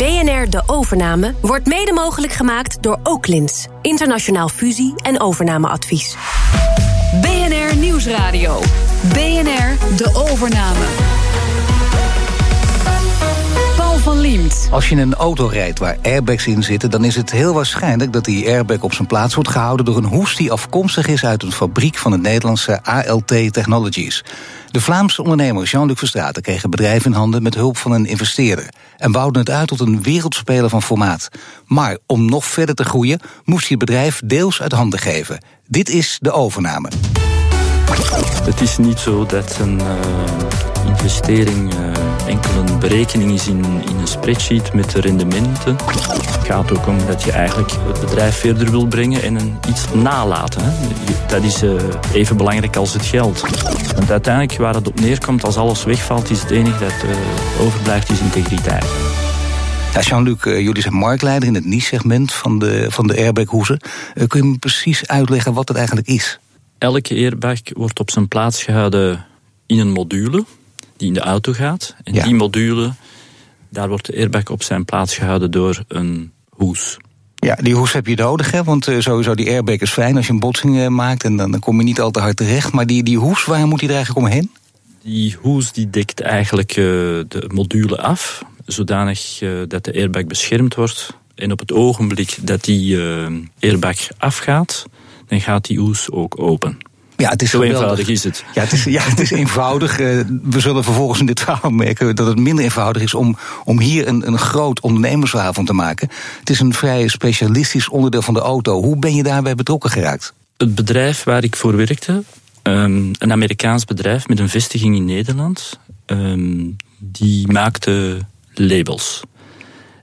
BNR De Overname wordt mede mogelijk gemaakt door Oaklins. Internationaal fusie- en overnameadvies. BNR Nieuwsradio. BNR De Overname. Als je in een auto rijdt waar airbags in zitten, dan is het heel waarschijnlijk dat die airbag op zijn plaats wordt gehouden door een hoes die afkomstig is uit een fabriek van het Nederlandse ALT Technologies. De Vlaamse ondernemer Jean-Luc Verstraeten kreeg een bedrijf in handen met hulp van een investeerder en bouwde het uit tot een wereldspeler van formaat. Maar om nog verder te groeien, moest hij het bedrijf deels uit handen geven. Dit is de overname. Het is niet zo dat een uh, investering uh, enkel een berekening is in, in een spreadsheet met de rendementen. Het gaat ook om dat je eigenlijk het bedrijf verder wil brengen en een, iets nalaten. Hè. Dat is uh, even belangrijk als het geld. Want uiteindelijk waar het op neerkomt, als alles wegvalt, is het enige dat overblijft, is integriteit. Ja, Jean-Luc, jullie zijn marktleider in het niche-segment van de, van de airbaghoezen. kun je me precies uitleggen wat het eigenlijk is? Elke airbag wordt op zijn plaats gehouden in een module die in de auto gaat. En ja. die module, daar wordt de airbag op zijn plaats gehouden door een hoes. Ja, die hoes heb je nodig, hè? want uh, sowieso die airbag is fijn als je een botsing uh, maakt en dan, dan kom je niet al te hard terecht. Maar die, die hoes, waar moet die er eigenlijk omheen? Die hoes die dekt eigenlijk uh, de module af, zodanig dat de airbag beschermd wordt. En op het ogenblik dat die airbag afgaat, dan gaat die hoes ook open. Ja, het is Zo eenvoudig is het. Ja, het is, ja, het is eenvoudig. We zullen vervolgens in dit verhaal merken dat het minder eenvoudig is om, om hier een, een groot ondernemersverhaal van te maken. Het is een vrij specialistisch onderdeel van de auto. Hoe ben je daarbij betrokken geraakt? Het bedrijf waar ik voor werkte, um, een Amerikaans bedrijf met een vestiging in Nederland, um, die maakte labels.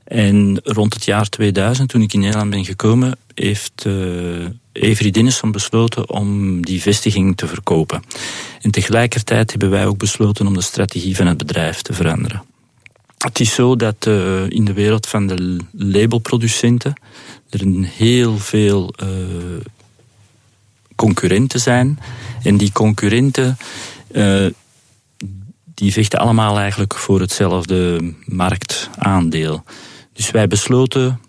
En rond het jaar 2000, toen ik in Nederland ben gekomen, heeft uh, Avery Dinneson besloten om die vestiging te verkopen. En tegelijkertijd hebben wij ook besloten om de strategie van het bedrijf te veranderen. Het is zo dat uh, in de wereld van de labelproducenten er een heel veel uh, concurrenten zijn. En die concurrenten uh, die vechten allemaal eigenlijk voor hetzelfde marktaandeel. Dus wij besloten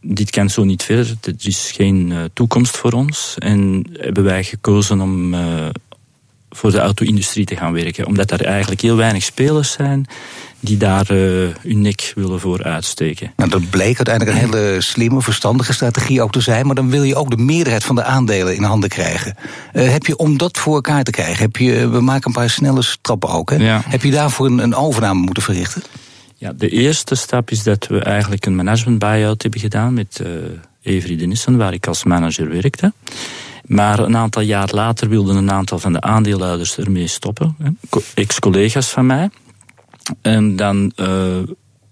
dit kan zo niet verder. Er is geen uh, toekomst voor ons. En hebben wij gekozen om uh, voor de auto-industrie te gaan werken. Omdat er eigenlijk heel weinig spelers zijn die daar uh, hun nek willen voor uitsteken. Nou, dat bleek uiteindelijk een hele slimme, verstandige strategie ook te zijn. Maar dan wil je ook de meerderheid van de aandelen in handen krijgen. heb je om dat voor elkaar te krijgen, heb je, we maken een paar snelle stappen ook. Hè? Ja. Heb je daarvoor een, een overname moeten verrichten? Ja, de eerste stap is dat we eigenlijk een management buyout hebben gedaan met uh, Avery Denissen, waar ik als manager werkte. Maar een aantal jaar later wilden een aantal van de aandeelhouders ermee stoppen. Ex-collega's van mij. En dan uh,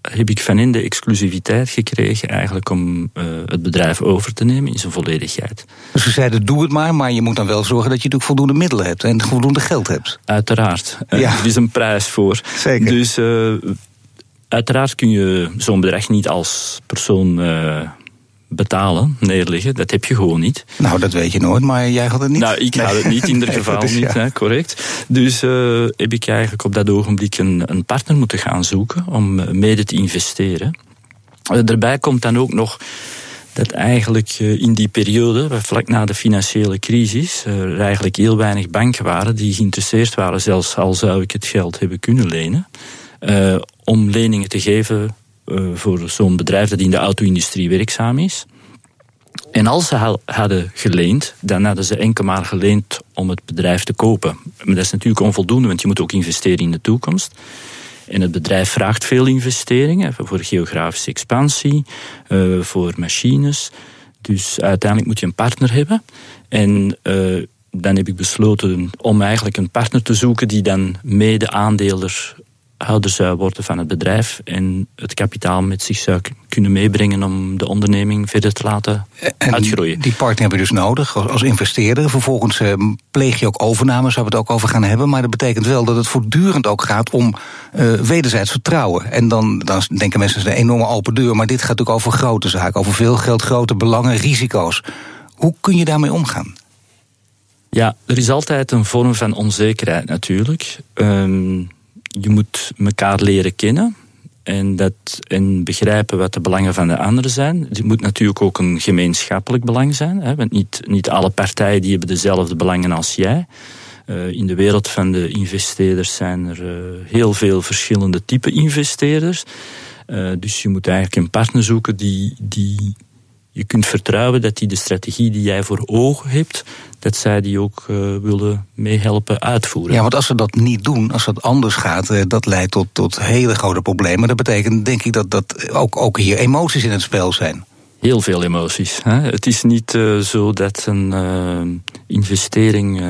heb ik van hen de exclusiviteit gekregen eigenlijk om uh, het bedrijf over te nemen in zijn volledigheid. Dus ze zeiden doe het maar, maar je moet dan wel zorgen dat je natuurlijk voldoende middelen hebt en voldoende geld hebt. Uiteraard. Ja. Er is een prijs voor. Zeker. Dus uh, Uiteraard kun je zo'n bedrag niet als persoon uh, betalen, neerleggen. Dat heb je gewoon niet. Nou, dat weet je nooit, maar jij had het niet. Nou, ik had het niet, in ieder geval niet, ja. hè, correct. Dus uh, heb ik eigenlijk op dat ogenblik een, een partner moeten gaan zoeken om mede te investeren. Uh, daarbij komt dan ook nog dat eigenlijk in die periode, vlak na de financiële crisis, er eigenlijk heel weinig banken waren die geïnteresseerd waren, zelfs al zou ik het geld hebben kunnen lenen. Uh, om leningen te geven uh, voor zo'n bedrijf dat in de auto-industrie werkzaam is. En als ze hadden geleend, dan hadden ze enkel maar geleend om het bedrijf te kopen. Maar dat is natuurlijk onvoldoende, want je moet ook investeren in de toekomst. En het bedrijf vraagt veel investeringen voor geografische expansie, uh, voor machines. Dus uiteindelijk moet je een partner hebben. En dan heb ik besloten om eigenlijk een partner te zoeken die dan mede houder zou worden van het bedrijf en het kapitaal met zich zou kunnen meebrengen om de onderneming verder te laten en uitgroeien. Die partner heb je dus nodig als, investeerder. Vervolgens eh, pleeg je ook overnames, waar we het ook over gaan hebben. Maar dat betekent wel dat het voortdurend ook gaat om uh, wederzijds vertrouwen. En dan, dan denken mensen, is een enorme open deur. Maar dit gaat natuurlijk over grote zaken, over veel geld, grote belangen, risico's. Hoe kun je daarmee omgaan? Ja, er is altijd een vorm van onzekerheid natuurlijk. Um, je moet elkaar leren kennen. en, dat, en begrijpen wat de belangen van de anderen zijn. Het moet natuurlijk ook een gemeenschappelijk belang zijn. Hè, want niet, niet alle partijen die hebben dezelfde belangen als jij. Uh, in de wereld van de investeerders zijn er uh, heel veel verschillende type investeerders. Uh, dus je moet eigenlijk een partner zoeken die, die je kunt vertrouwen dat die de strategie die jij voor ogen hebt, dat zij die ook uh, willen meehelpen uitvoeren. Ja, want als ze dat niet doen, als dat anders gaat, uh, dat leidt tot, tot hele grote problemen. Dat betekent denk ik dat, dat ook, ook hier emoties in het spel zijn. Heel veel emoties. Hè? Het is niet uh, zo dat een investering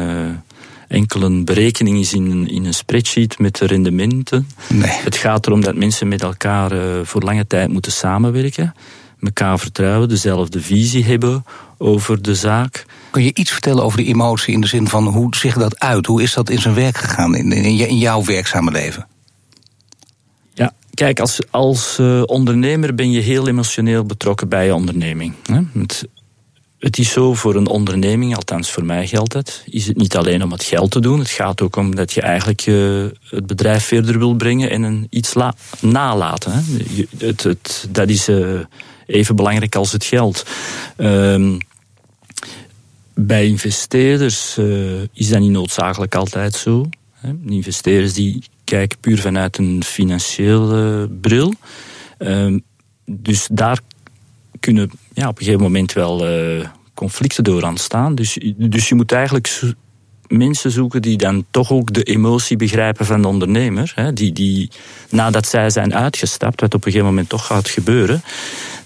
enkel een berekening is in, in een spreadsheet met de rendementen. Nee. Het gaat erom dat mensen met elkaar voor lange tijd moeten samenwerken elkaar vertrouwen, dezelfde visie hebben over de zaak. Kun je iets vertellen over de emotie in de zin van hoe zich dat uit? Hoe is dat in zijn werk gegaan in, in, jouw werkzame leven? Ja, kijk, als, als uh, ondernemer ben je heel emotioneel betrokken bij je onderneming. Hè? Het, het is zo voor een onderneming, althans voor mij geldt het, is het niet alleen om het geld te doen. Het gaat ook om dat je eigenlijk uh, het bedrijf verder wil brengen en een iets nalaten. Hè? Het, het, dat is uh, even belangrijk als het geld. Um, bij investeerders uh, is dat niet noodzakelijk altijd zo. Hè. Investeerders die kijken puur vanuit een financiële bril. Um, dus daar kunnen ja, op een gegeven moment wel uh, conflicten door ontstaan. Dus, dus je moet eigenlijk mensen zoeken die dan toch ook de emotie begrijpen van de ondernemer. Hè, die, die nadat zij zijn uitgestapt, wat op een gegeven moment toch gaat gebeuren,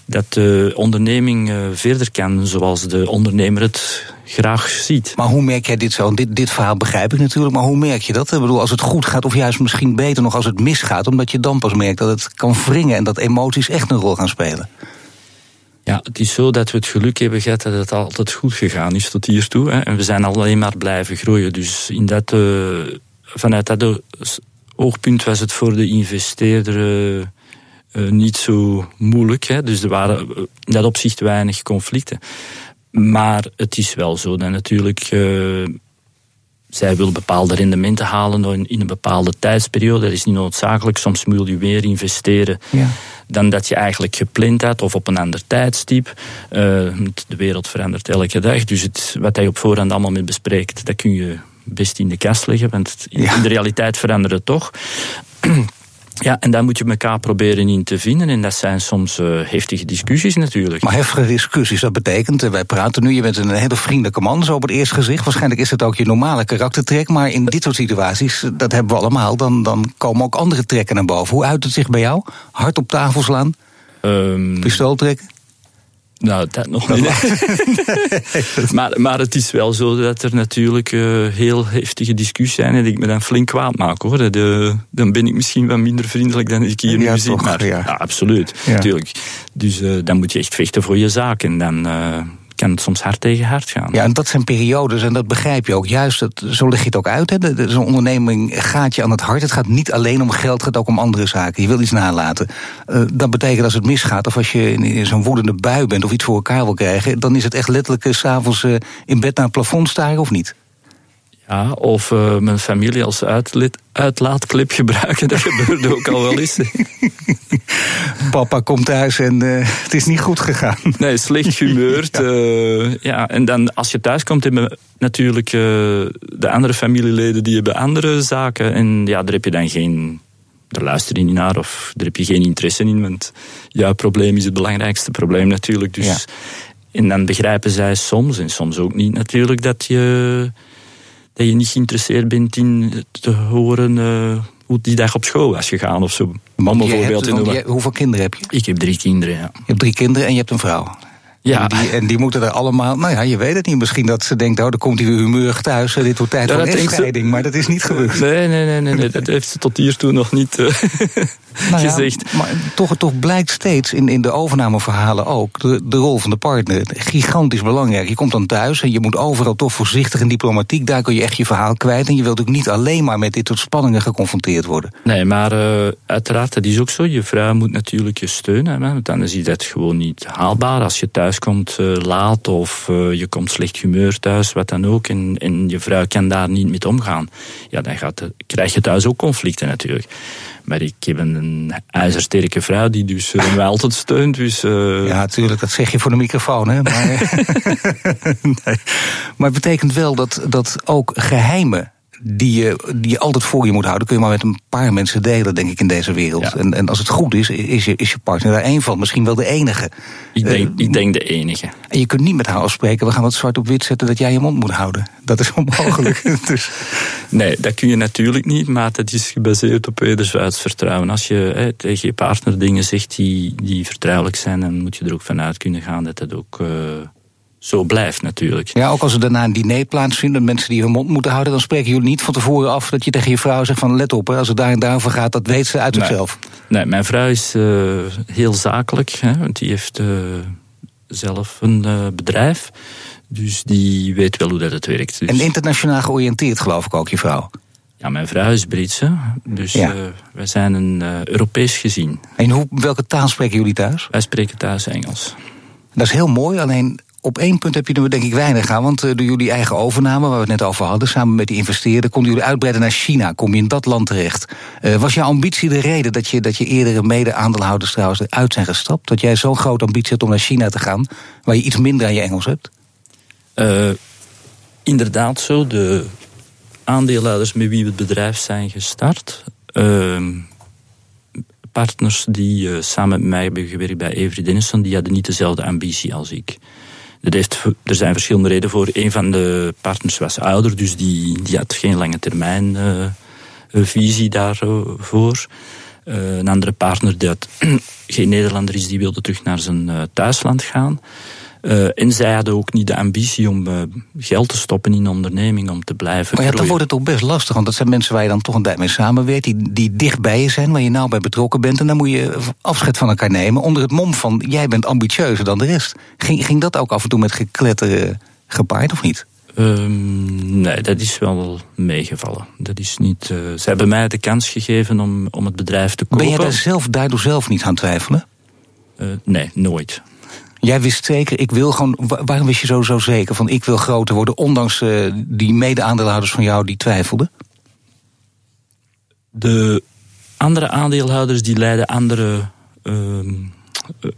dat de onderneming uh, verder kan zoals de ondernemer het graag ziet. Maar hoe merk jij dit zo? Dit, dit verhaal begrijp ik natuurlijk, maar hoe merk je dat? Ik bedoel, als het goed gaat, of juist misschien beter nog als het misgaat, omdat je dan pas merkt dat het kan wringen en dat emoties echt een rol gaan spelen. Ja, het is zo dat we het geluk hebben gehad dat het altijd goed gegaan is tot hiertoe. Hè. En we zijn alleen maar blijven groeien. Dus in dat, uh, vanuit dat oogpunt was het voor de investeerder uh, uh, niet zo moeilijk. Hè. Dus er waren in dat opzicht weinig conflicten. Maar het is wel zo dat natuurlijk zij wil bepaalde rendementen halen in een bepaalde tijdsperiode. Dat is niet noodzakelijk. Soms moet je weer investeren ja. dan dat je eigenlijk gepland had of op een ander tijdstip. Uh, de wereld verandert elke dag. Dus het, wat hij op voorhand allemaal mee bespreekt, dat kun je best in de kast leggen. Want in, Ja. in de realiteit verandert het toch. Ja, en daar moet je elkaar proberen in te vinden. En dat zijn soms uh, heftige discussies natuurlijk. Maar heftige discussies, dat betekent, eh, wij praten nu, je bent een hele vriendelijke man, zo op het eerste gezicht. Waarschijnlijk is het ook je normale karaktertrek, maar in dit soort situaties, eh, dat hebben we allemaal, dan, dan komen ook andere trekken naar boven. Hoe uit het zich bij jou? Hard op tafel slaan, Um, pistool trekken? Nou, dat nog niet. maar, maar het is wel zo dat er natuurlijk uh, heel heftige discussies zijn en ik me dan flink kwaad maak hoor. Dat, uh, dan ben ik misschien wat minder vriendelijk dan ik hier Ja, nu zie. toch, Maar ja. ja, absoluut, natuurlijk. Dus uh, dan moet je echt vechten voor je zaak en dan uh, kan het soms hard tegen hard gaan. Ja, en dat zijn periodes, en dat begrijp je ook. Juist, dat, zo leg je het ook uit. Zo'n onderneming gaat je aan het hart. Het gaat niet alleen om geld, het gaat ook om andere zaken. Je wil iets nalaten. Eh, dat betekent als het misgaat, of als je in, zo'n woedende bui bent... of iets voor elkaar wil krijgen... dan is het echt letterlijk eh, s'avonds eh, in bed naar het plafond staren, of niet? Ja, of uh, mijn familie als uitlaatklep gebruiken, dat gebeurde ook al wel eens. Papa komt thuis en eh, het is niet goed gegaan. Nee, slecht gehumeurd. ja. ja, en dan als je thuis komt, hebben natuurlijk de andere familieleden die hebben andere zaken. En ja, daar heb je dan geen. Daar luister je niet naar of daar heb je geen interesse in. Want jouw probleem is het belangrijkste probleem natuurlijk. Dus, Ja. En dan begrijpen zij soms, en soms ook niet natuurlijk, dat je, dat je niet geïnteresseerd bent in te horen uh, hoe die dag op school was gegaan of zo. Om een Je voorbeeld hebt- hoeveel kinderen heb je? Ik heb drie kinderen, ja. Je hebt drie kinderen en je hebt een vrouw. Ja. En, die, en die moeten er allemaal, nou ja, je weet het niet. Misschien dat ze denkt, oh, dan komt hij weer humeurig thuis. eh, Dit wordt tijd Ja, voor een ze. Maar dat is niet gebeurd. Nee, nee, nee, nee, nee, dat heeft ze tot hiertoe nog niet uh, Nou ja, gezegd. maar toch, toch blijkt steeds in, in de overnameverhalen ook de, de rol van de partner gigantisch belangrijk. Je komt dan thuis en je moet overal toch voorzichtig en diplomatiek. Daar kun je echt je verhaal kwijt. En je wilt ook niet alleen maar met dit soort spanningen geconfronteerd worden. Nee, maar uh, uiteraard, dat is ook zo. Je vrouw moet natuurlijk je steunen, hè, want anders is dat gewoon niet haalbaar. Als je thuis thuis komt uh, laat of uh, je komt slecht humeur thuis, wat dan ook, en, en je vrouw kan daar niet mee omgaan, ja, dan gaat, krijg je thuis ook conflicten natuurlijk. Maar ik heb een ijzersterke vrouw die dus uh, mij altijd steunt. Dus, Ja, natuurlijk, dat zeg je voor de microfoon. Hè? Maar, nee. maar het betekent wel dat, dat ook geheimen die je, die je altijd voor je moet houden, kun je maar met een paar mensen delen, denk ik, in deze wereld. En, en als het goed is, is je, is je partner daar één van, misschien wel de enige. Ik denk, uh, ik denk de enige. En je kunt niet met haar afspreken, we gaan het zwart op wit zetten dat jij je mond moet houden. Dat is onmogelijk. dus. Nee, dat kun je natuurlijk niet, maar het is gebaseerd op wederzijds vertrouwen. Als je hè, tegen je partner dingen zegt die, die vertrouwelijk zijn, dan moet je er ook vanuit kunnen gaan dat dat ook. Uh, zo blijft natuurlijk. Ja, ook als er daarna een diner plaatsvindt, mensen die hun mond moeten houden, dan spreken jullie niet van tevoren af dat je tegen je vrouw zegt van let op, hè, als het daar en daarover gaat, dat weet ze uit zichzelf. Nee, nee mijn vrouw is uh, heel zakelijk, hè, want die heeft uh, zelf een uh, bedrijf. Dus die weet wel hoe dat het werkt. Dus... En internationaal georiënteerd, geloof ik ook, je vrouw? Ja, mijn vrouw is Britse, dus ja. wij zijn een Europees gezien. En hoe, welke taal spreken jullie thuis? Wij spreken thuis Engels. Dat is heel mooi, alleen op één punt heb je er denk ik weinig aan. Want door jullie eigen overname, waar we het net over hadden, samen met die investeerder, konden jullie uitbreiden naar China. Kom je in dat land terecht. Uh, was jouw ambitie de reden dat je, dat je eerdere mede-aandeelhouders trouwens eruit zijn gestapt? Dat jij zo'n grote ambitie hebt om naar China te gaan, waar je iets minder aan je Engels hebt? Uh, inderdaad zo. De aandeelhouders met wie we het bedrijf zijn gestart. Uh, partners die samen met mij hebben gewerkt bij Avery Dennison, die hadden niet dezelfde ambitie als ik. Dat heeft, er zijn verschillende redenen voor. Een van de partners was ouder, dus die, die had geen lange termijn uh, visie daarvoor. Uh, een andere partner die had, geen Nederlander is, die wilde terug naar zijn thuisland gaan. Uh, en zij hadden ook niet de ambitie om uh, geld te stoppen in een onderneming, om te blijven. Maar ja, dan wordt het ook best lastig, want dat zijn mensen waar je dan toch een tijd mee samenwerkt, die, die dicht bij je zijn, waar je nou bij betrokken bent. En dan moet je afscheid van elkaar nemen onder het mom van jij bent ambitieuzer dan de rest. Ging, ging dat ook af en toe met gekletteren gepaard of niet? Um, nee, dat is wel meegevallen. Dat is niet, uh, ze hebben mij de kans gegeven om, om het bedrijf te kopen. Ben jij daar zelf, daardoor zelf niet aan twijfelen? nee, nooit. Jij wist zeker, ik wil gewoon. Waarom wist je zo, zo zeker van ik wil groter worden, ondanks uh, die mede-aandeelhouders van jou die twijfelden? De andere aandeelhouders die leiden andere uh,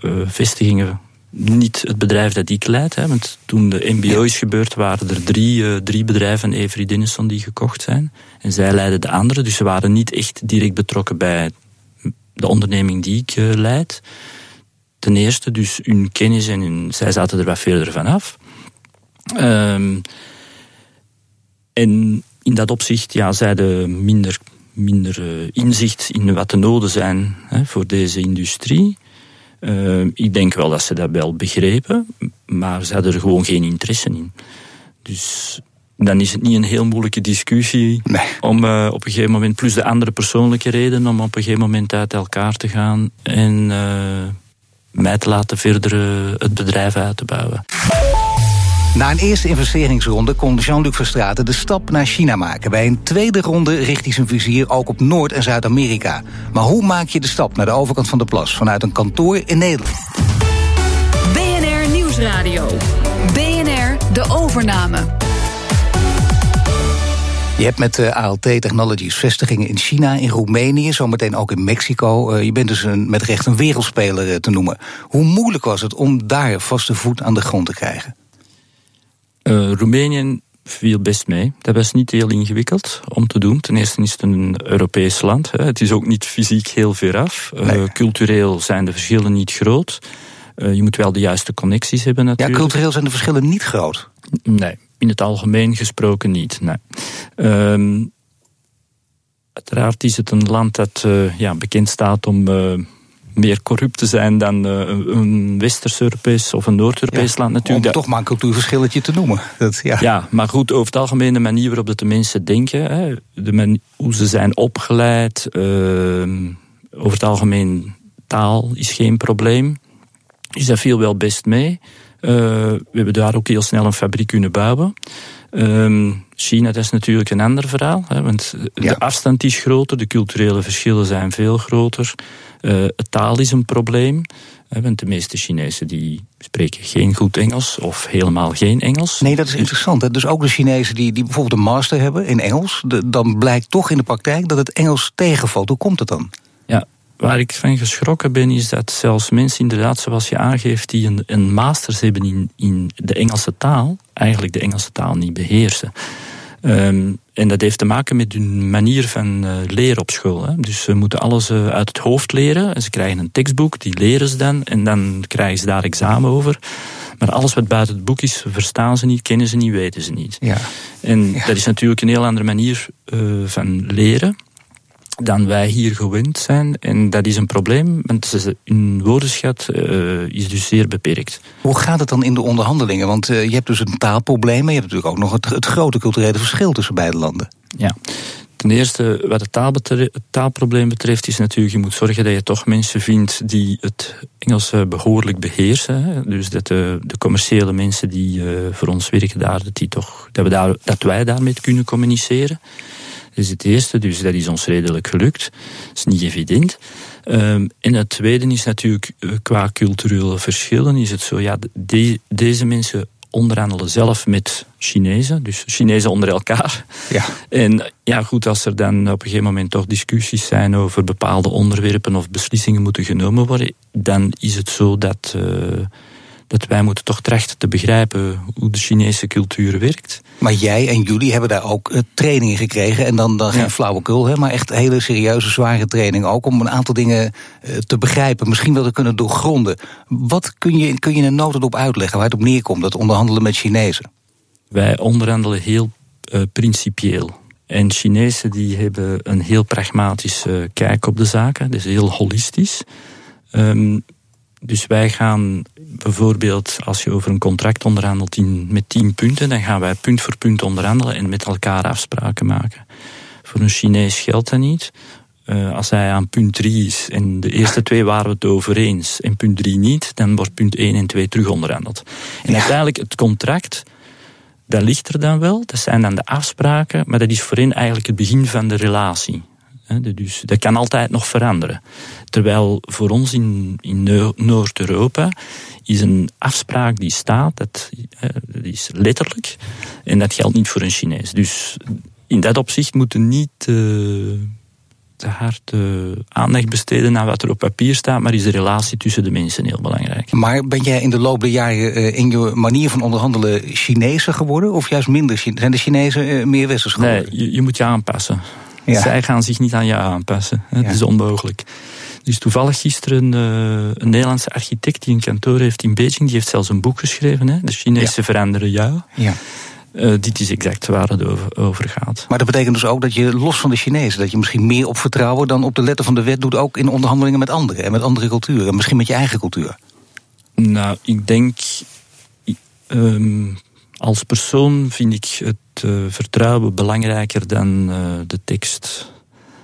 uh, vestigingen. Niet het bedrijf dat ik leid. Hè, want toen de MBO is gebeurd, waren er drie, drie bedrijven Avery Dennison die gekocht zijn. En zij leiden de andere. Dus ze waren niet echt direct betrokken bij de onderneming die ik leid. Ten eerste, dus hun kennis en hun, zij zaten er wat verder vanaf. Um, en in dat opzicht, ja, zij hadden minder, minder uh, inzicht in wat de noden zijn hè, voor deze industrie. Uh, ik denk wel dat ze dat wel begrepen, maar ze hadden er gewoon geen interesse in. Dus dan is het niet een heel moeilijke discussie nee. om uh, op een gegeven moment, plus de andere persoonlijke redenen, om op een gegeven moment uit elkaar te gaan en mij te laten verder het bedrijf uit te bouwen. Na een eerste investeringsronde kon Jean-Luc Verstraeten de stap naar China maken. Bij een tweede ronde richt hij zijn vizier ook op Noord- en Zuid-Amerika. Maar hoe maak je de stap naar de overkant van de plas vanuit een kantoor in Nederland? BNR Nieuwsradio. BNR De Overname. Je hebt met uh, ALT Technologies vestigingen in China, in Roemenië, zometeen ook in Mexico. Uh, je bent dus een, met recht een wereldspeler uh, te noemen. Hoe moeilijk was het om daar vaste voet aan de grond te krijgen? Roemenië viel best mee. Dat was niet heel ingewikkeld om te doen. Ten eerste is het een Europees land. Hè. Het is ook niet fysiek heel ver af. Nee. cultureel zijn de verschillen niet groot. je moet wel de juiste connecties hebben natuurlijk. Ja, cultureel zijn de verschillen niet groot. Nee, in het algemeen gesproken niet. Nee. Um, uiteraard is het een land dat uh, ja, bekend staat om uh, meer corrupt te zijn dan uh, een Westers-Europees of een Noord-Europees ja, land natuurlijk. Om toch maar een cultuurverschilletje te noemen. Dat, ja. ja, maar goed, over het algemeen de manier waarop de mensen denken, hè, de hoe ze zijn opgeleid, ehm, over het algemeen taal is geen probleem. Dus dat viel wel best mee. We hebben daar ook heel snel een fabriek kunnen bouwen. Ehm, China, dat is natuurlijk een ander verhaal. Hè, want de afstand is groter, de culturele verschillen zijn veel groter. Uh, taal is een probleem. Want de meeste Chinezen die spreken geen goed Engels of helemaal geen Engels. Nee, dat is interessant. Hè? Dus ook de Chinezen die, die bijvoorbeeld een master hebben in Engels, dan blijkt toch in de praktijk dat het Engels tegenvalt. Hoe komt het dan? Waar ik van geschrokken ben, is dat zelfs mensen inderdaad, zoals je aangeeft, die een, een masters hebben in, in de Engelse taal, eigenlijk de Engelse taal niet beheersen. Ehm, en dat heeft te maken met hun manier van uh, leren op school. Hè. Dus ze moeten alles uh, uit het hoofd leren. En ze krijgen een tekstboek, die leren ze dan. En dan krijgen ze daar examen over. Maar alles wat buiten het boek is, verstaan ze niet, kennen ze niet, weten ze niet. Ja. En dat is natuurlijk een heel andere manier uh, van leren dan wij hier gewend zijn. En dat is een probleem, want hun woordenschat uh, is dus zeer beperkt. Hoe gaat het dan in de onderhandelingen? Want uh, je hebt dus een taalprobleem, maar je hebt natuurlijk ook nog het, het grote culturele verschil tussen beide landen. Ja. Ten eerste, wat het, taal het, taalprobleem betreft, is natuurlijk, je moet zorgen dat je toch mensen vindt die het Engels behoorlijk beheersen. Dus dat de, de commerciële mensen die uh, voor ons werken daar, dat, die toch, dat, we daar, dat wij daarmee kunnen communiceren. Is het eerste, dus dat is ons redelijk gelukt. Dat is niet evident. Um, en het tweede is natuurlijk eh, qua culturele verschillen is het zo, ja, deze mensen onderhandelen zelf met Chinezen, dus Chinezen onder elkaar. Ja. En ja, goed, als er dan op een gegeven moment toch discussies zijn over bepaalde onderwerpen of beslissingen moeten genomen worden, dan is het zo dat. Uh, dat wij moeten toch trachten te begrijpen hoe de Chinese cultuur werkt. Maar jij en jullie hebben daar ook uh, trainingen gekregen. En dan, dan geen flauwekul, hè, maar echt hele serieuze, zware training ook. Om een aantal dingen uh, te begrijpen, misschien wel te kunnen doorgronden. Wat kun je, kun je in een notendop uitleggen waar het op neerkomt, dat onderhandelen met Chinezen? Wij onderhandelen heel uh, principieel. En Chinezen die hebben een heel pragmatische kijk op de zaken. Dus heel holistisch. Um, dus wij gaan bijvoorbeeld, als je over een contract onderhandelt in, met tien punten, dan gaan wij punt voor punt onderhandelen en met elkaar afspraken maken. Voor een Chinees geldt dat niet. Uh, als hij aan punt 3 is en de eerste twee waren we het over eens en punt 3 niet, dan wordt punt 1 en 2 terug onderhandeld. En ja. uiteindelijk het contract, dat ligt er dan wel, dat zijn dan de afspraken, maar dat is voor hen eigenlijk het begin van de relatie. Dus dat kan altijd nog veranderen. Terwijl voor ons in, in Noord-Europa is een afspraak die staat, dat, dat is letterlijk. En dat geldt niet voor een Chinees. Dus in dat opzicht moeten niet te, te hard aandacht besteden aan wat er op papier staat, maar is de relatie tussen de mensen heel belangrijk. Maar ben jij in de loop der jaren eh, in je manier van onderhandelen Chinezer geworden, of juist minder? Zijn de Chinezen eh, meer westers geworden? Nee, je, je moet je aanpassen. Ja. Zij gaan zich niet aan jou aanpassen. Het is onmogelijk. Dus toevallig gisteren uh, een Nederlandse architect die een kantoor heeft in Beijing, die heeft zelfs een boek geschreven. Hè? De Chinezen veranderen jou. Ja. Uh, dit is exact waar het over, over, gaat. Maar dat betekent dus ook dat je los van de Chinezen, dat je misschien meer op vertrouwen dan op de letter van de wet doet, ook in onderhandelingen met anderen en met andere culturen, misschien met je eigen cultuur. Nou, ik denk. Um, als persoon vind ik het uh, vertrouwen belangrijker dan uh, de tekst.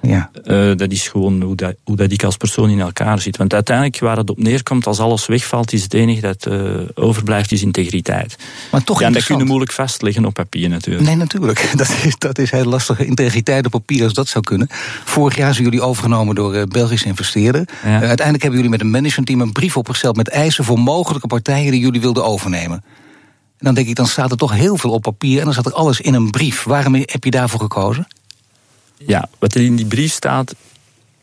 Ja. Uh, dat is gewoon hoe dat, hoe dat ik als persoon in elkaar zit. Want uiteindelijk, waar het op neerkomt, als alles wegvalt, is het enige dat overblijft, is integriteit. Maar toch ja, en dat kun je moeilijk vastleggen op papier natuurlijk. Nee, natuurlijk. Dat is, dat is heel lastig. Integriteit op papier, als dat zou kunnen. Vorig jaar zijn jullie overgenomen door Belgische investeerders. Ja. uiteindelijk hebben jullie met een managementteam een brief opgesteld met eisen voor mogelijke partijen die jullie wilden overnemen dan denk ik, dan staat er toch heel veel op papier en dan staat er alles in een brief. Waarom heb je daarvoor gekozen? Ja, wat er in die brief staat,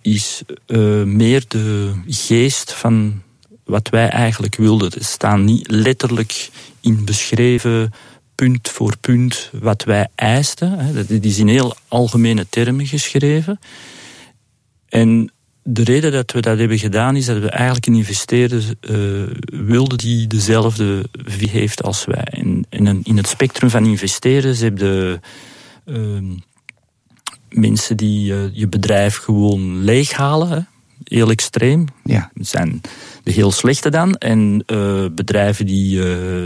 is uh, meer de geest van wat wij eigenlijk wilden. Er staan niet letterlijk in beschreven punt voor punt wat wij eisten. Dat is in heel algemene termen geschreven. En de reden dat we dat hebben gedaan is dat we eigenlijk een investeerder uh, wilden die dezelfde visie heeft als wij. En, en in het spectrum van investeerders heb je uh, mensen die uh, je bedrijf gewoon leeghalen. Hè. Heel extreem. Ja. Dat zijn de heel slechte dan. En bedrijven die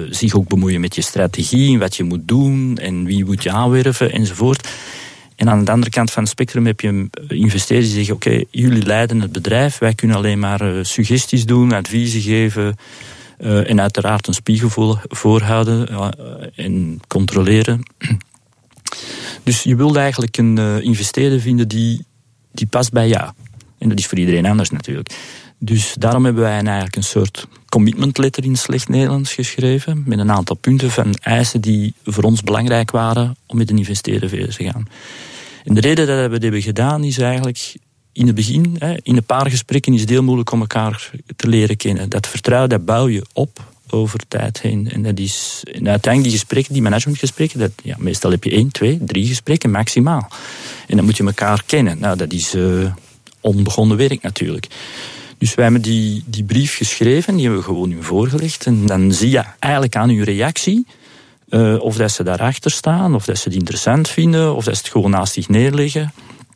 zich ook bemoeien met je strategie, wat je moet doen en wie moet je aanwerven enzovoort. En aan de andere kant van het spectrum heb je investeerders die zeggen: Oké, jullie leiden het bedrijf, wij kunnen alleen maar uh, suggesties doen, adviezen geven. en uiteraard een spiegel voorhouden en controleren. Dus je wilt eigenlijk een investeerder vinden die, die past bij jou. En dat is voor iedereen anders natuurlijk. Dus daarom hebben wij eigenlijk een soort commitment letter in slecht Nederlands geschreven. Met een aantal punten van eisen die voor ons belangrijk waren om met een investeerder verder te gaan. En de reden dat we dat hebben gedaan is eigenlijk in het begin, in een paar gesprekken is het heel moeilijk om elkaar te leren kennen. Dat vertrouwen dat bouw je op over tijd heen. En dat is en uiteindelijk die gesprekken, die managementgesprekken, dat, ja, meestal heb je één, twee, drie gesprekken maximaal. En dan moet je elkaar kennen. Nou, dat is uh, onbegonnen werk natuurlijk. Dus wij hebben die, die brief geschreven, die hebben we gewoon u voorgelegd. En dan zie je eigenlijk aan uw reactie uh, of dat ze daarachter staan, of dat ze het interessant vinden, of dat ze het gewoon naast zich neerleggen.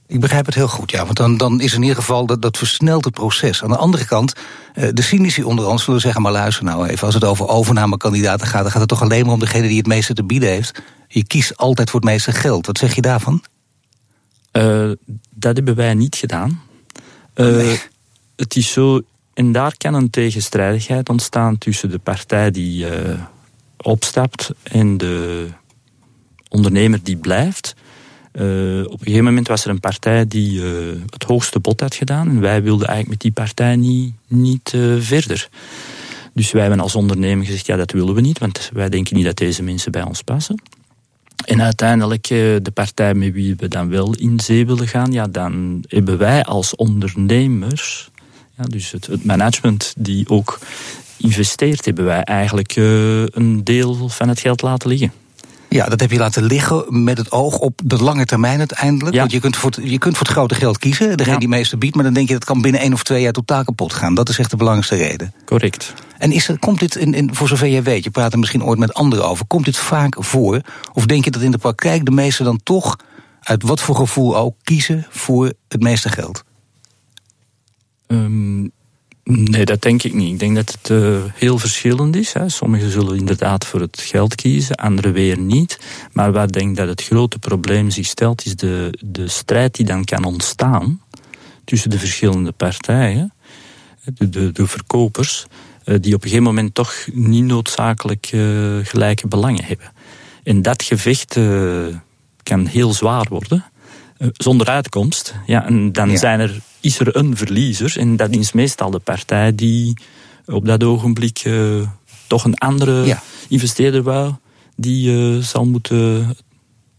Ik begrijp het heel goed, ja. Want dan, dan is in ieder geval dat, dat versnelt het proces. Aan de andere kant, uh, de cynici onder ons zullen zeggen: maar luister nou even, als het over overnamekandidaten gaat, dan gaat het toch alleen maar om degene die het meeste te bieden heeft. Je kiest altijd voor het meeste geld. Wat zeg je daarvan? Uh, dat hebben wij niet gedaan. Nee het is zo, en daar kan een tegenstrijdigheid ontstaan tussen de partij die uh, opstapt en de ondernemer die blijft. Uh, op een gegeven moment was er een partij die uh, het hoogste bod had gedaan. En wij wilden eigenlijk met die partij niet, niet verder. Dus wij hebben als ondernemer gezegd, ja dat willen we niet, want wij denken niet dat deze mensen bij ons passen. En uiteindelijk de partij met wie we dan wel in zee willen gaan, ja dan hebben wij als ondernemers ja, dus het, het, management die ook investeert, hebben wij eigenlijk uh, een deel van het geld laten liggen. Ja, dat heb je laten liggen met het oog op de lange termijn uiteindelijk. Ja. Want je kunt, voor het, je kunt voor het grote geld kiezen, degene ja. die meeste biedt, maar dan denk je dat kan binnen één of twee jaar totaal kapot gaan. Dat is echt de belangrijkste reden. Correct. En is er, komt dit, in, in, voor zover jij weet, je praat er misschien ooit met anderen over, komt dit vaak voor? Of denk je dat in de praktijk de meesten dan toch, uit wat voor gevoel ook, kiezen voor het meeste geld? Um, nee, dat denk ik niet. Ik denk dat het uh, heel verschillend is. Hè. Sommigen zullen inderdaad voor het geld kiezen, anderen weer niet. Maar waar ik denk dat het grote probleem zich stelt, is de, de strijd die dan kan ontstaan tussen de verschillende partijen, de, de, de verkopers, uh, die op een gegeven moment toch niet noodzakelijk uh, gelijke belangen hebben. En dat gevecht kan heel zwaar worden. Eh, zonder uitkomst. Ja, en dan Zijn er, is er een verliezer. En dat is meestal de partij die op dat ogenblik uh, toch een andere ja. investeerder wou. Die uh, zal moeten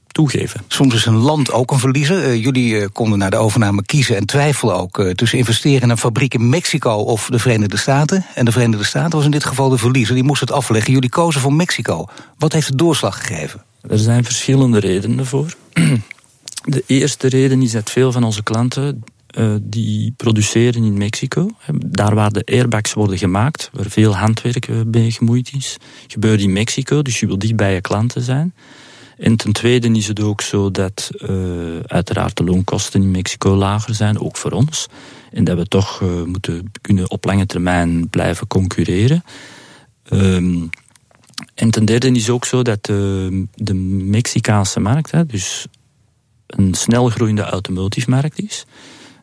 toegeven. Soms is een land ook een verliezer. Uh, jullie konden naar de overname kiezen en twijfelen ook tussen investeren in een fabriek in Mexico of de Verenigde Staten. En de Verenigde Staten was in dit geval de verliezer. Die moest het afleggen. Jullie kozen voor Mexico. Wat heeft de doorslag gegeven? Er zijn verschillende redenen voor. De eerste reden is dat veel van onze klanten uh, die produceren in Mexico. Daar waar de airbags worden gemaakt, waar veel handwerk bij gemoeid is, gebeurt in Mexico. Dus je wil dicht bij je klanten zijn. En ten tweede is het ook zo dat uh, uiteraard de loonkosten in Mexico lager zijn, ook voor ons. En dat we toch moeten kunnen op lange termijn blijven concurreren. Um, en ten derde is ook zo dat de, de Mexicaanse markt, hè, dus een snel groeiende automotive-markt is.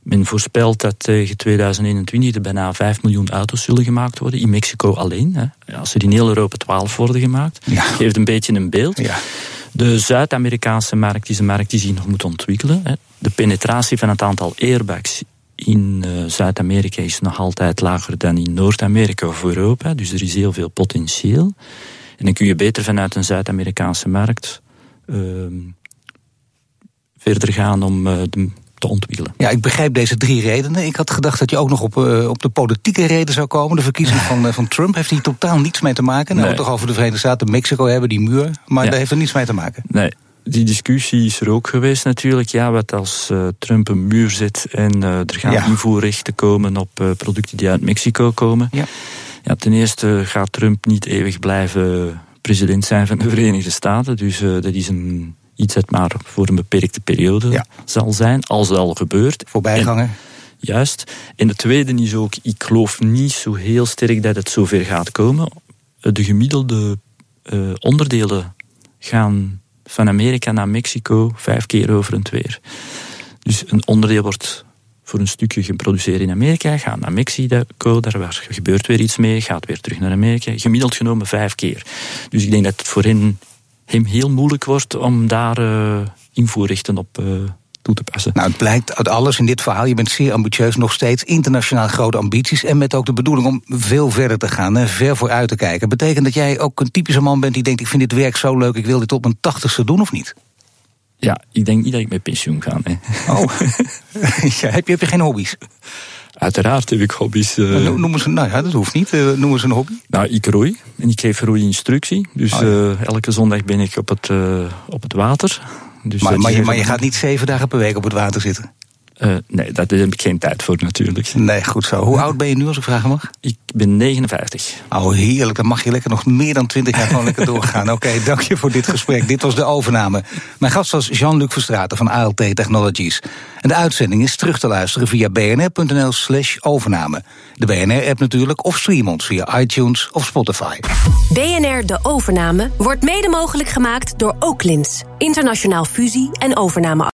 Men voorspelt dat tegen 2021 er bijna 5 miljoen auto's zullen gemaakt worden. In Mexico alleen. Hè. Als er in heel Europa 12 worden gemaakt. Ja. Geeft een beetje een beeld. Ja. De Zuid-Amerikaanse markt is een markt die zich nog moet ontwikkelen. Hè. De penetratie van het aantal airbags in uh, Zuid-Amerika is nog altijd lager dan in Noord-Amerika of Europa. Dus er is heel veel potentieel. En dan kun je beter vanuit een Zuid-Amerikaanse markt uh, verder gaan om de, te ontwikkelen. Ja, ik begrijp deze drie redenen. Ik had gedacht dat je ook nog op, uh, op de politieke reden zou komen. De verkiezing van, uh, van Trump heeft hier totaal niets mee te maken. Nou, we toch over de Verenigde Staten, Mexico hebben, die muur. Maar ja. daar heeft er niets mee te maken. Nee. Die discussie is er ook geweest natuurlijk. Ja, wat als uh, Trump een muur zet en er gaan ja. invoerrechten komen op producten die uit Mexico komen. Ja. Ja, ten eerste gaat Trump niet eeuwig blijven president zijn van de Verenigde Staten. Dus dat is een iets dat maar voor een beperkte periode ja. zal zijn, als het al gebeurt. Voorbijgangen. juist. En de tweede is ook, ik geloof niet zo heel sterk dat het zover gaat komen. De gemiddelde uh, onderdelen gaan van Amerika naar Mexico vijf keer over en weer. Dus een onderdeel wordt voor een stukje geproduceerd in Amerika, gaat naar Mexico, daar gebeurt weer iets mee, gaat weer terug naar Amerika. Gemiddeld genomen vijf keer. Dus ik denk dat het voor hen, hem heel moeilijk wordt om daar uh, invoerrechten op uh, toe te passen. Nou, het blijkt uit alles in dit verhaal. Je bent zeer ambitieus, nog steeds internationaal grote ambities. En met ook de bedoeling om veel verder te gaan, en ver vooruit te kijken. Betekent dat jij ook een typische man bent die denkt: ik vind dit werk zo leuk, ik wil dit op mijn tachtigste doen of niet? Ja, ik denk niet dat ik met pensioen ga. Nee. Oh, ja, heb, je, heb je geen hobby's? Uiteraard heb ik hobby's. Uh... Nou, noem eens, nou ja, dat hoeft niet. Uh, noem eens een hobby. Nou, ik roei. En ik geef roei-instructie. Dus oh, ja. uh, elke zondag ben ik op het, op het water. Dus maar, maar, je, maar je gaat niet zeven dagen per week op het water zitten? Uh, nee, daar heb ik geen tijd voor natuurlijk. Nee, goed zo. Hoe oud ben je nu als ik vragen mag? Ik ben 59. Oh, heerlijk. Dan mag je lekker nog meer dan 20 jaar gewoon lekker doorgaan. Oké, okay, dank je voor dit gesprek. dit was de overname. Mijn gast was Jean-Luc Verstraten van ALT Technologies. En de uitzending is terug te luisteren via bnr.nl slash overname. De BNR-app natuurlijk, of stream ons via iTunes of Spotify. BNR De Overname wordt mede mogelijk gemaakt door Oaklins. Internationaal fusie- en overname